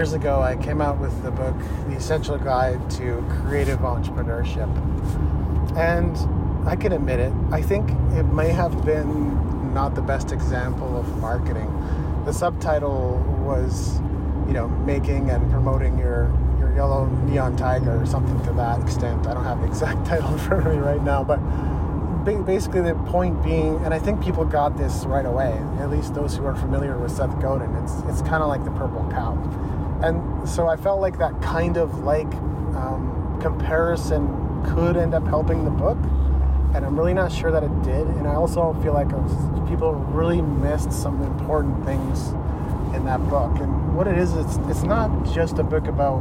years ago, I came out with the book, The Essential Guide to Creative Entrepreneurship. And I can admit it, I think it may have been not the best example of marketing. The subtitle was, you know, making and promoting your, your yellow neon tiger or something to that extent. I don't have the exact title in front of me right now, but basically the point being, and I think people got this right away. At least those who are familiar with Seth Godin, it's it's kind of like the purple cow, and so I felt like that kind of like um, comparison could end up helping the book, and I'm really not sure that it did. And I also feel like was, people really missed some important things in that book. And what it is, it's it's not just a book about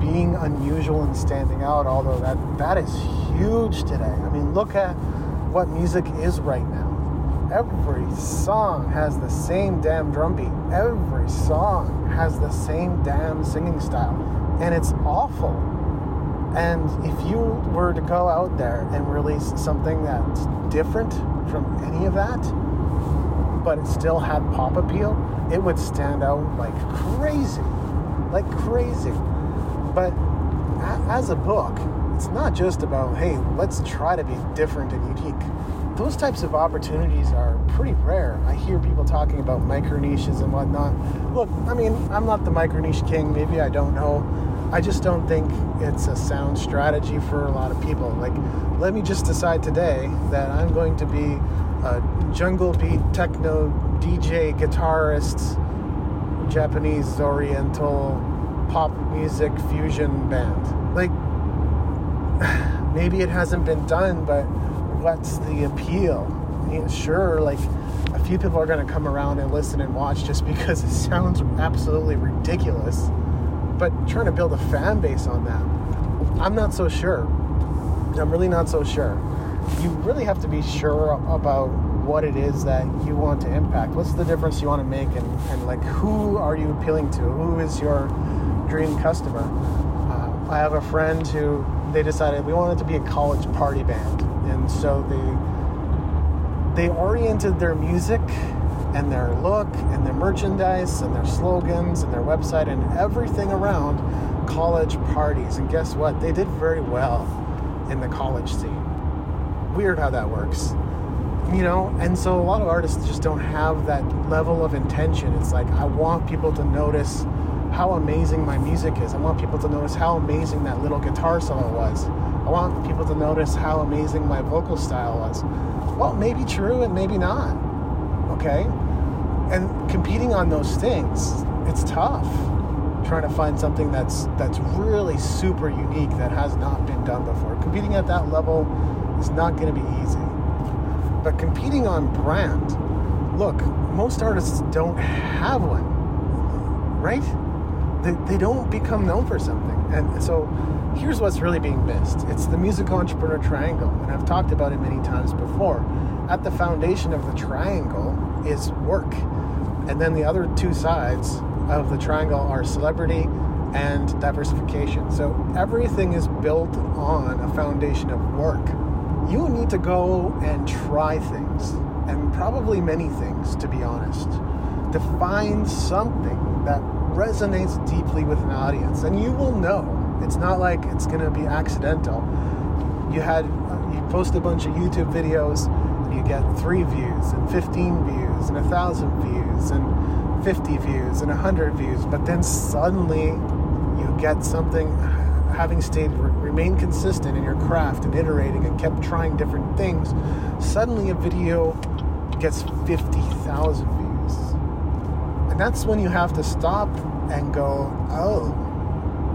being unusual and standing out, although that that is huge today. I mean, look at what music is right now. Every song has the same damn drum beat. Every song has the same damn singing style. And it's awful. And if you were to go out there and release something that's different from any of that, but it still had pop appeal, it would stand out like crazy. Like crazy. But as a book, it's not just about, hey, let's try to be different and unique. Those types of opportunities are pretty rare. I hear people talking about micro niches and whatnot. Look, I mean, I'm not the micro niche king. Maybe I don't know. I just don't think it's a sound strategy for a lot of people. Like, let me just decide today that I'm going to be a jungle beat techno DJ guitarist, Japanese Oriental pop music fusion band. Like, maybe it hasn't been done, but what's the appeal? sure, like a few people are going to come around and listen and watch just because it sounds absolutely ridiculous. But trying to build a fan base on that, I'm not so sure. I'm really not so sure. You really have to be sure about what it is that you want to impact. What's the difference you want to make, and, and like who are you appealing to? Who is your dream customer? Uh, I have a friend who they decided we wanted to be a college party band, and so they they oriented their music and their look and their merchandise and their slogans and their website and everything around college parties. And guess what? They did very well in the college scene. Weird how that works. You know, and so a lot of artists just don't have that level of intention. It's like, I want people to notice how amazing my music is. I want people to notice how amazing that little guitar solo was. I want people to notice how amazing my vocal style was. Well, maybe true and maybe not. Okay? And competing on those things, it's tough. Trying to find something that's that's really super unique that has not been done before. Competing at that level is not going to be easy. But competing on brand, look, most artists don't have one. Right? They, they don't become known for something. And so here's what's really being missed it's the music entrepreneur triangle. And I've talked about it many times before. At the foundation of the triangle is work. And then the other two sides of the triangle are celebrity and diversification. So everything is built on a foundation of work. You need to go and try things, and probably many things, to be honest, to find something that resonates deeply with an audience, and you will know. It's not like it's going to be accidental. You had you post a bunch of YouTube videos, and you get three views, and 15 views, and a thousand views, and 50 views, and 100 views, but then suddenly you get something. Having stayed remain consistent in your craft and iterating and kept trying different things, suddenly a video gets 50,000 views and that's when you have to stop and go, oh,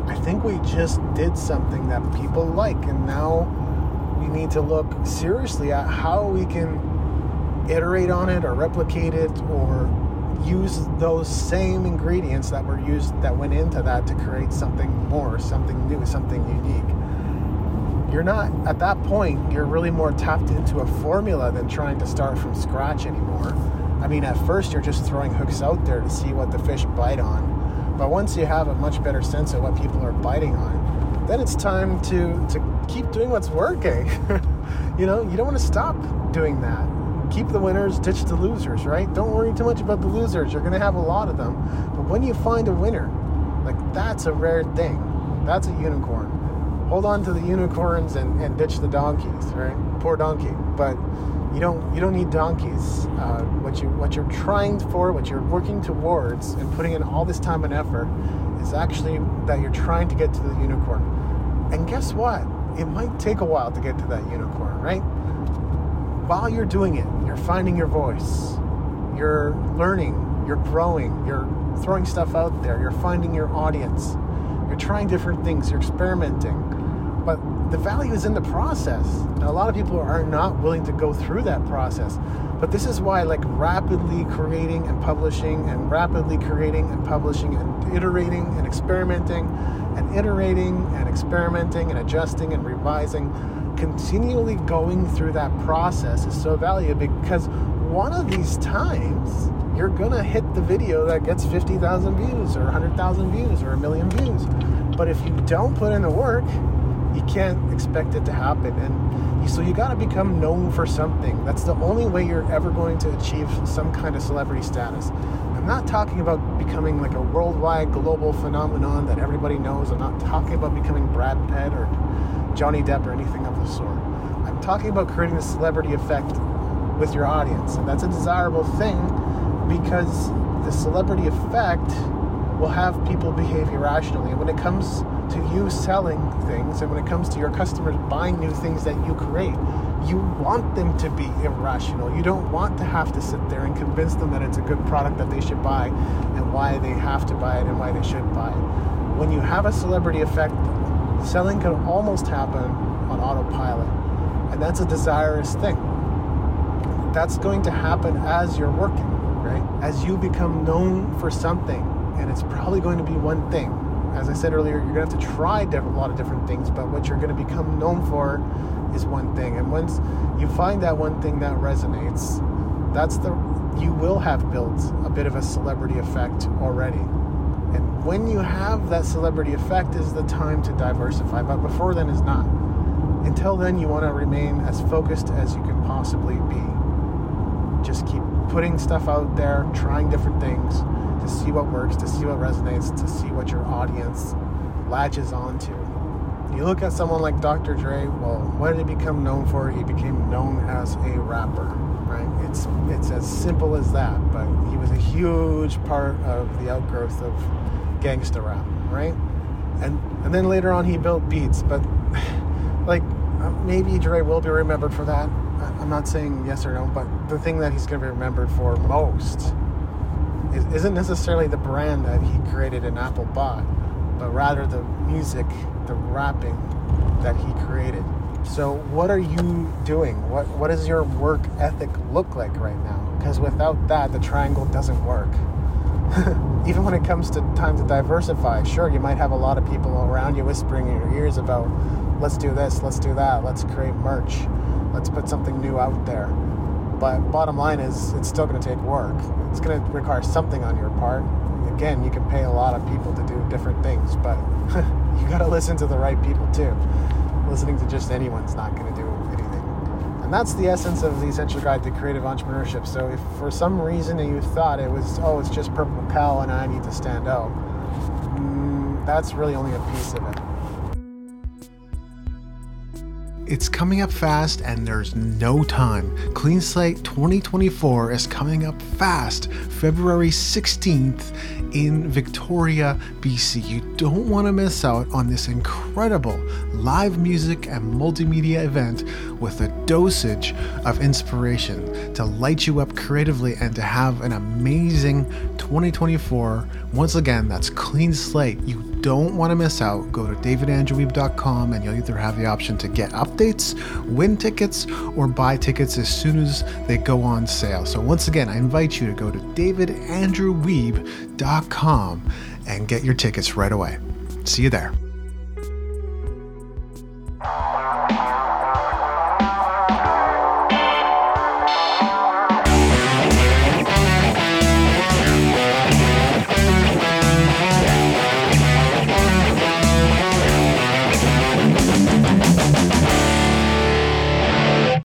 I think we just did something that people like. And now we need to look seriously at how we can iterate on it or replicate it or use those same ingredients that were used that went into that to create something more, something new, something unique. You're not at that point, you're really more tapped into a formula than trying to start from scratch anymore I mean, at first you're just throwing hooks out there to see what the fish bite on. But once you have a much better sense of what people are biting on, then it's time to, to keep doing what's working. you know, you don't want to stop doing that. Keep the winners, ditch the losers, right? Don't worry too much about the losers. You're going to have a lot of them. But when you find a winner, Like that's a rare thing. That's a unicorn. Hold on to the unicorns and, and ditch the donkeys, right? Poor donkey. But you don't you don't need donkeys. Uh, what you what you're trying for, what you're working towards, and putting in all this time and effort is actually that you're trying to get to the unicorn. And guess what? It might take a while to get to that unicorn, right? While you're doing it, you're finding your voice. You're learning, you're growing, you're throwing stuff out there, you're finding your audience. You're trying different things, you're experimenting. The value is in the process. A lot of people are not willing to go through that process. But this is why, like, rapidly creating and publishing, and rapidly creating and publishing, and iterating and experimenting, and iterating and experimenting and adjusting and revising, continually going through that process is so valuable because one of these times you're gonna hit the video that gets 50,000 views or 100,000 views or a million views. But if you don't put in the work, you can't expect it to happen. And so you got to become known for something. That's the only way you're ever going to achieve some kind of celebrity status. I'm not talking about becoming like a worldwide global phenomenon that everybody knows. I'm not talking about becoming Brad Pitt or Johnny Depp or anything of the sort. I'm talking about creating the celebrity effect with your audience. And that's a desirable thing because the celebrity effect will have people behave irrationally. And when it comes to you selling things and when it comes to your customers buying new things that you create, you want them to be irrational. You don't want to have to sit there and convince them that it's a good product that they should buy and why they have to buy it and why they should buy it. When you have a celebrity effect, selling can almost happen on autopilot. And that's a desirous thing. That's going to happen as you're working, right? As you become known for something, and it's probably going to be one thing. As I said earlier, you're going to have to try a lot of different things, but what you're going to become known for is one thing. And once you find that one thing that resonates, that's the you will have built a bit of a celebrity effect already. And when you have that celebrity effect is the time to diversify, but before then is not. Until then, you want to remain as focused as you can possibly be. Just keep putting stuff out there, trying different things to see what works, to see what resonates, to see what your audience latches onto. You look at someone like Dr. Dre, well, what did he become known for? He became known as a rapper, right? It's it's as simple as that, but he was a huge part of the outgrowth of gangsta rap, right? And and then later on he built beats, but like maybe Dre will be remembered for that. I'm not saying yes or no, but the thing that he's going to be remembered for most isn't necessarily the brand that he created and Apple bought, but rather the music, the rapping that he created. So, what are you doing? What What does your work ethic look like right now? Because without that, the triangle doesn't work. Even when it comes to time to diversify, sure, you might have a lot of people around you whispering in your ears about, let's do this, let's do that, let's create merch, let's put something new out there. But bottom line is, it's still going to take work. It's going to require something on your part. Again, you can pay a lot of people to do different things, but you got to listen to the right people too. Listening to just anyone's not going to do anything. And that's the essence of the Essential Guide to Creative Entrepreneurship. So if for some reason you thought it was, oh, it's just Purple Cow and I need to stand out, mm, that's really only a piece of it. It's coming up fast and there's no time. Clean Slate 2024 is coming up fast, February 16th in Victoria, BC. You don't want to miss out on this incredible live music and multimedia event with a dosage of inspiration to light you up creatively and to have an amazing 2024. Once again, that's Clean Slate. You don't want to miss out, go to davidandrewwiebe.com and you'll either have the option to get updates, win tickets, or buy tickets as soon as they go on sale. So, once again, I invite you to go to davidandrewwiebe.com and get your tickets right away. See you there.